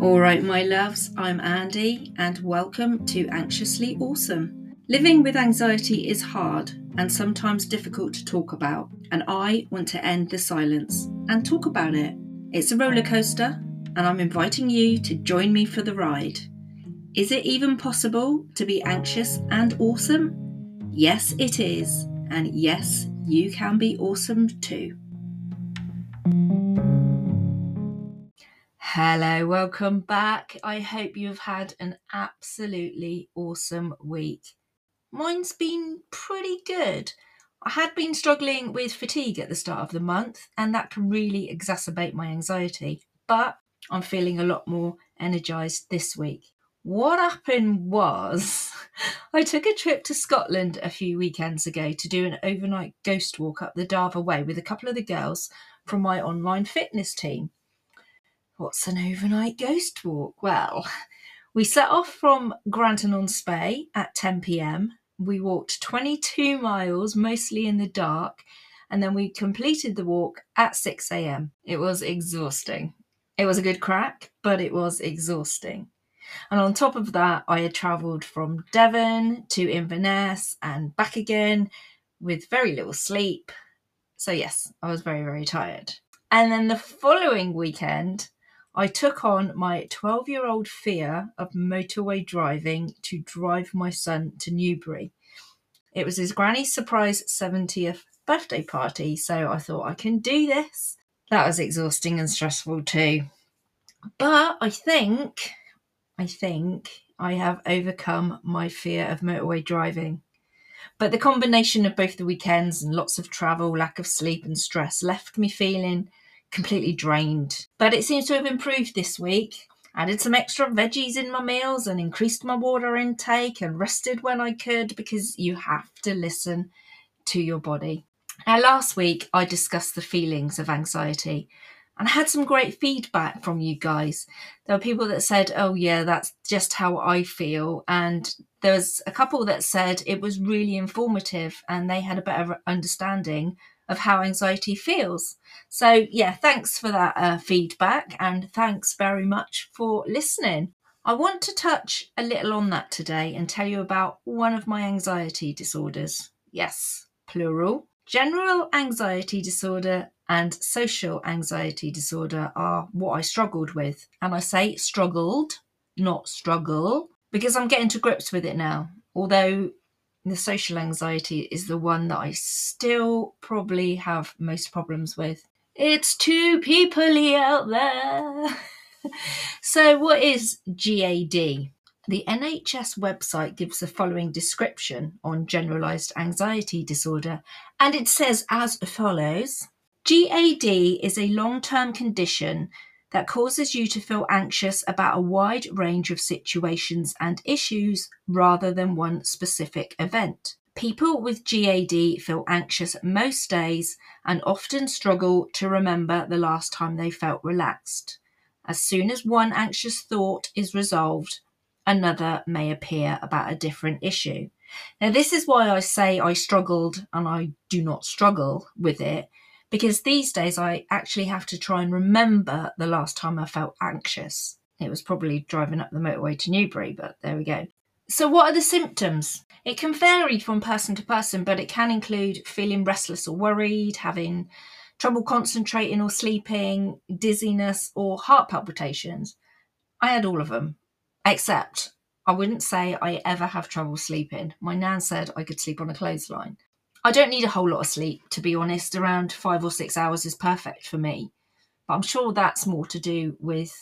All right, my loves, I'm Andi, and welcome to Anxiously Awesome. Living with anxiety is hard and sometimes difficult to talk about, and I want to end the silence and talk about it. It's a roller coaster, and I'm inviting you to join me for the ride. Is it even possible to be anxious and awesome? Yes, it is, and yes, you can be awesome too. Hello, welcome back. I hope you've had an absolutely awesome week. Mine's been pretty good. I had been struggling with fatigue at the start of the month, and that can really exacerbate my anxiety, but I'm feeling a lot more energized this week. What happened was, I took a trip to Scotland a few weekends ago to do an overnight ghost walk up the Dava Way with a couple of the girls from my online fitness team. What's an overnight ghost walk? Well, we set off from Grantown on Spey at 10 pm. We walked 22 miles, mostly in the dark, and then we completed the walk at 6 am. It was exhausting. It was a good crack, but it was exhausting. And on top of that, I had travelled from Devon to Inverness and back again with very little sleep. So, yes, I was very, very tired. And then the following weekend, I took on my 12 year old fear of motorway driving to drive my son to Newbury. It was his granny's surprise 70th birthday party, so I thought I can do this. That was exhausting and stressful too. But I think, I think I have overcome my fear of motorway driving. But the combination of both the weekends and lots of travel, lack of sleep, and stress left me feeling completely drained. But it seems to have improved this week. Added some extra veggies in my meals and increased my water intake and rested when I could because you have to listen to your body. Now, last week I discussed the feelings of anxiety and I had some great feedback from you guys. There were people that said, Oh, yeah, that's just how I feel. And there was a couple that said it was really informative and they had a better understanding of how anxiety feels. So, yeah, thanks for that uh, feedback and thanks very much for listening. I want to touch a little on that today and tell you about one of my anxiety disorders. Yes, plural. General anxiety disorder and social anxiety disorder are what I struggled with. And I say struggled, not struggle, because I'm getting to grips with it now. Although the social anxiety is the one that I still probably have most problems with. It's too peoply out there. so, what is GAD? The NHS website gives the following description on generalised anxiety disorder, and it says as follows GAD is a long term condition that causes you to feel anxious about a wide range of situations and issues rather than one specific event. People with GAD feel anxious most days and often struggle to remember the last time they felt relaxed. As soon as one anxious thought is resolved, another may appear about a different issue. Now, this is why I say I struggled and I do not struggle with it because these days I actually have to try and remember the last time I felt anxious. It was probably driving up the motorway to Newbury, but there we go. So, what are the symptoms? It can vary from person to person, but it can include feeling restless or worried, having trouble concentrating or sleeping, dizziness, or heart palpitations. I had all of them, except I wouldn't say I ever have trouble sleeping. My nan said I could sleep on a clothesline. I don't need a whole lot of sleep, to be honest. Around five or six hours is perfect for me. But I'm sure that's more to do with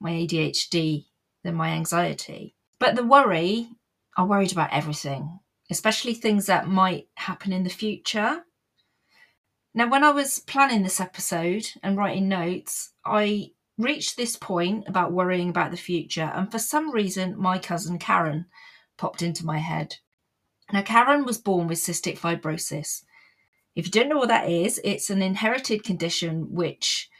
my ADHD than my anxiety. But the worry, I'm worried about everything, especially things that might happen in the future. Now, when I was planning this episode and writing notes, I reached this point about worrying about the future, and for some reason, my cousin Karen popped into my head. Now, Karen was born with cystic fibrosis. If you don't know what that is, it's an inherited condition which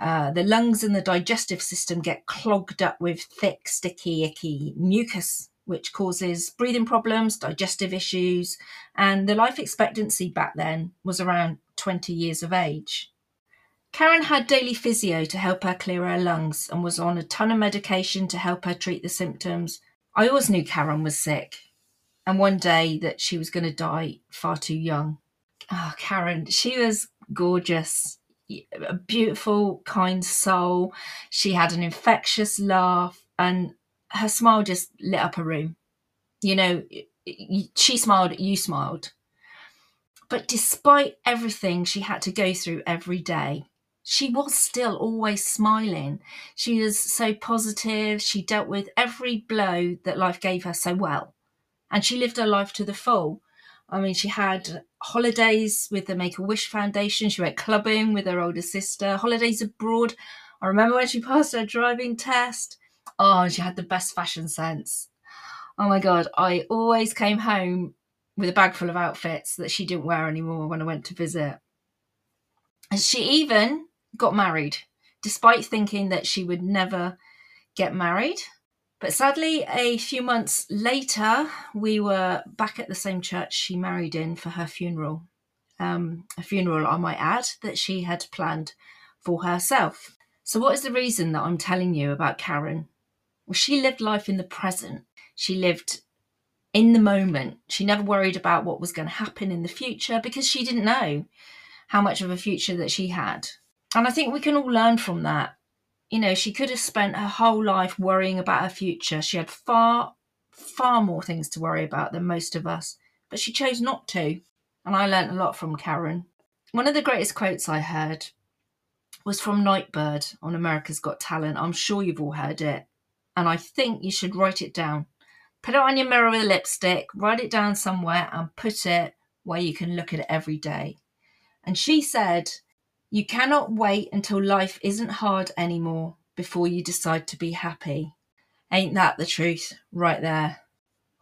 uh, the lungs and the digestive system get clogged up with thick, sticky, icky mucus, which causes breathing problems, digestive issues, and the life expectancy back then was around 20 years of age. Karen had daily physio to help her clear her lungs and was on a ton of medication to help her treat the symptoms. I always knew Karen was sick and one day that she was going to die far too young. Oh, Karen, she was gorgeous, a beautiful, kind soul. She had an infectious laugh, and her smile just lit up a room. You know, she smiled, you smiled. But despite everything she had to go through every day, she was still always smiling. She was so positive. She dealt with every blow that life gave her so well. And she lived her life to the full. I mean, she had holidays with the Make a Wish Foundation. She went clubbing with her older sister, holidays abroad. I remember when she passed her driving test. Oh, she had the best fashion sense. Oh my God, I always came home with a bag full of outfits that she didn't wear anymore when I went to visit. And she even got married, despite thinking that she would never get married. But sadly, a few months later, we were back at the same church she married in for her funeral. Um, a funeral, I might add, that she had planned for herself. So, what is the reason that I'm telling you about Karen? Well, she lived life in the present. She lived in the moment. She never worried about what was going to happen in the future because she didn't know how much of a future that she had. And I think we can all learn from that. You know, she could have spent her whole life worrying about her future. She had far, far more things to worry about than most of us, but she chose not to. And I learnt a lot from Karen. One of the greatest quotes I heard was from Nightbird on America's Got Talent. I'm sure you've all heard it. And I think you should write it down Put it on your mirror with lipstick, write it down somewhere, and put it where you can look at it every day. And she said, You cannot wait until life isn't hard anymore before you decide to be happy. Ain't that the truth right there?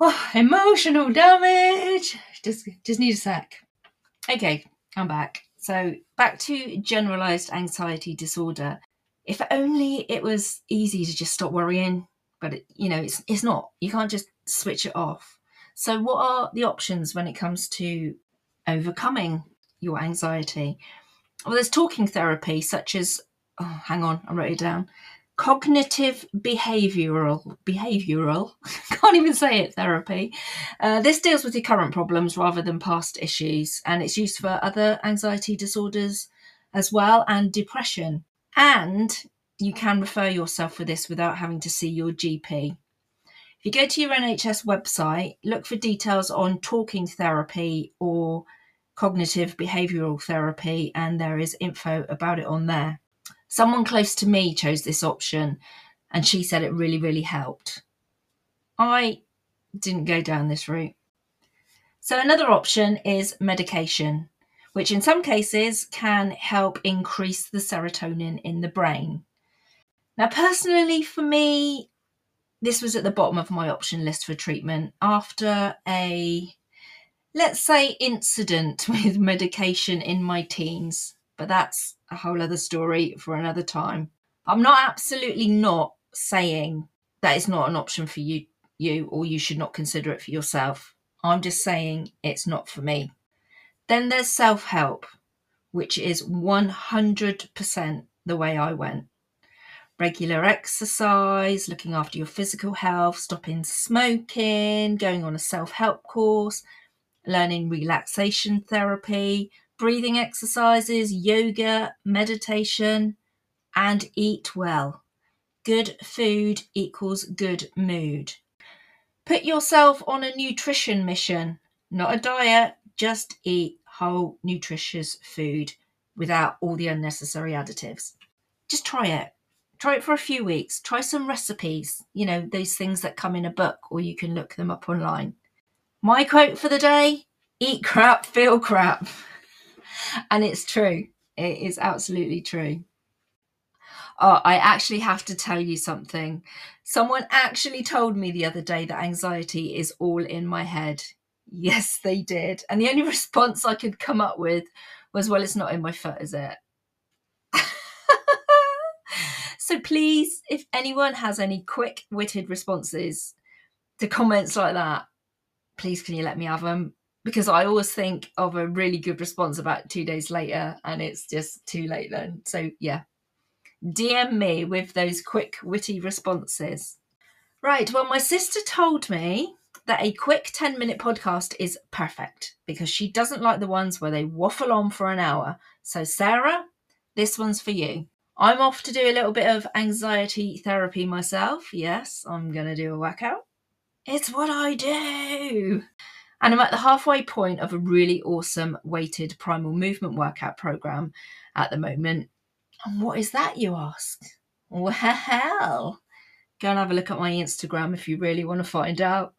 Oh, emotional damage. Just just need a sec. Okay, I'm back. So back to generalized anxiety disorder. If only it was easy to just stop worrying, but it, you know it's it's not. You can't just switch it off. So, what are the options when it comes to overcoming your anxiety? Well, there's talking therapy, such as, oh, hang on, I wrote it down. Cognitive behavioral, behavioral, can't even say it, therapy. Uh, this deals with your current problems rather than past issues, and it's used for other anxiety disorders as well and depression. And you can refer yourself for this without having to see your GP. If you go to your NHS website, look for details on talking therapy or cognitive behavioural therapy, and there is info about it on there. Someone close to me chose this option, and she said it really, really helped. I didn't go down this route. So, another option is medication, which in some cases can help increase the serotonin in the brain. Now, personally, for me, this was at the bottom of my option list for treatment after a let's say incident with medication in my teens but that's a whole other story for another time. I'm not absolutely not saying that it's not an option for you you or you should not consider it for yourself. I'm just saying it's not for me. Then there's self-help which is 100% the way i went. Regular exercise, looking after your physical health, stopping smoking, going on a self help course, learning relaxation therapy, breathing exercises, yoga, meditation, and eat well. Good food equals good mood. Put yourself on a nutrition mission, not a diet, just eat whole, nutritious food without all the unnecessary additives. Just try it try it for a few weeks try some recipes you know those things that come in a book or you can look them up online my quote for the day eat crap feel crap. And it's true. It is absolutely true. Oh i actually have to tell you something. Someone actually told me the other day that anxiety is all in my head. Yes they did. And the only response i could come up with was well it's not in my foot is it? So please, if anyone has any quick witted responses to comments like that, please can you let me have them? because I always think of a really good response about two days later and it's just too late then. So, yeah, DM me with those quick, witty responses. Right, well, my sister told me that a quick 10 minute podcast is perfect because she doesn't like the ones where they waffle on for an hour. So, Sarah, this one's for you. I'm off to do a little bit of anxiety therapy myself. Yes, I'm going to do a workout. It's what I do. And I'm at the halfway point of a really awesome weighted primal movement workout program at the moment. And what is that, you ask? Well, go and have a look at my Instagram if you really want to find out.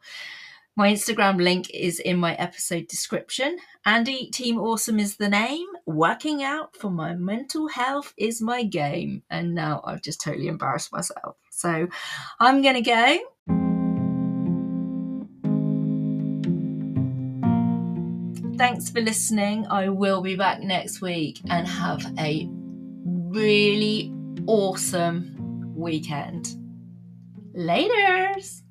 My Instagram link is in my episode description. Andi Team Awesome is the name. Working out for my mental health is my game. And now I've just totally embarrassed myself. So I'm going to go. Thanks for listening. I will be back next week and have a really awesome weekend. Laters!